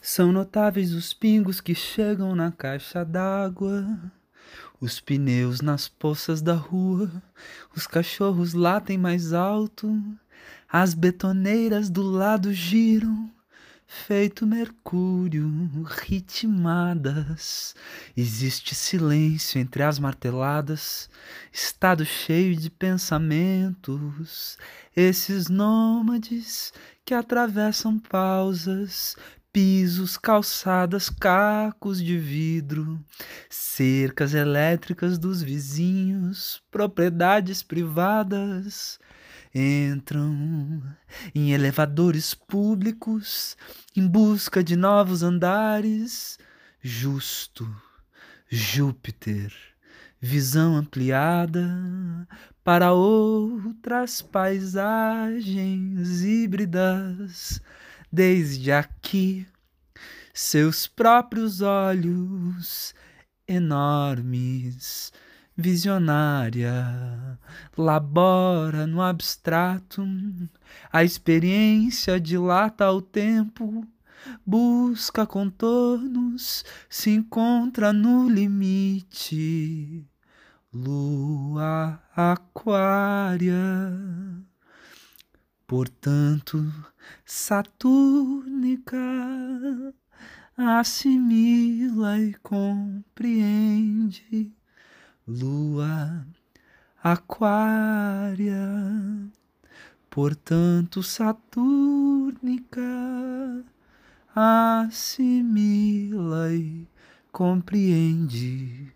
São notáveis os pingos que chegam na caixa d'água, os pneus nas poças da rua, os cachorros latem mais alto, as betoneiras do lado giram, feito mercúrio, ritmadas. Existe silêncio entre as marteladas, estado cheio de pensamentos, esses nômades que atravessam pausas, pisos, calçadas, cacos de vidro, cercas elétricas dos vizinhos, propriedades privadas entram em elevadores públicos em busca de novos andares. Justo, Júpiter, visão ampliada para outras paisagens híbridas. Desde aqui, seus próprios olhos enormes visionária, labora no abstrato, a experiência dilata o tempo, busca contornos, se encontra no limite. Lua aquária, portanto, satúrnica, assimila e compreende lua aquária, portanto satúrnica, assimila e compreende.